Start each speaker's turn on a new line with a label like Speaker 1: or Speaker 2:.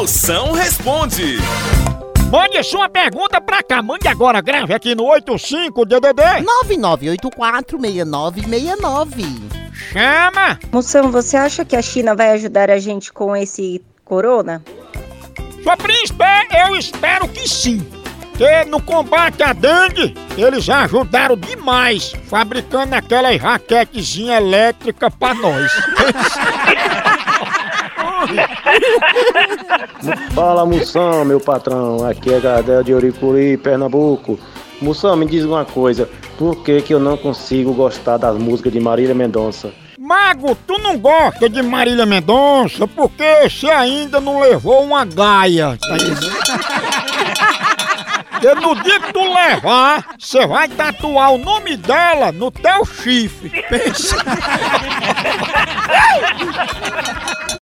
Speaker 1: Moção responde.
Speaker 2: Mande sua pergunta pra cá. Mande agora, grave aqui no 85DDD.
Speaker 3: 99846969.
Speaker 2: Chama!
Speaker 4: Moção, você acha que a China vai ajudar a gente com esse corona?
Speaker 2: Sua príncipe, eu espero que sim. Porque no combate à dengue, eles já ajudaram demais, fabricando aquelas raquetezinhas elétricas pra nós.
Speaker 5: Fala Moção, meu patrão. Aqui é Gardel de Oricuri, Pernambuco. Moção, me diz uma coisa. Por que, que eu não consigo gostar das músicas de Marília Mendonça?
Speaker 2: Mago, tu não gosta de Marília Mendonça porque você ainda não levou uma gaia. Tá? Porque no dia que tu levar, você vai tatuar o nome dela no teu chifre. Pensa.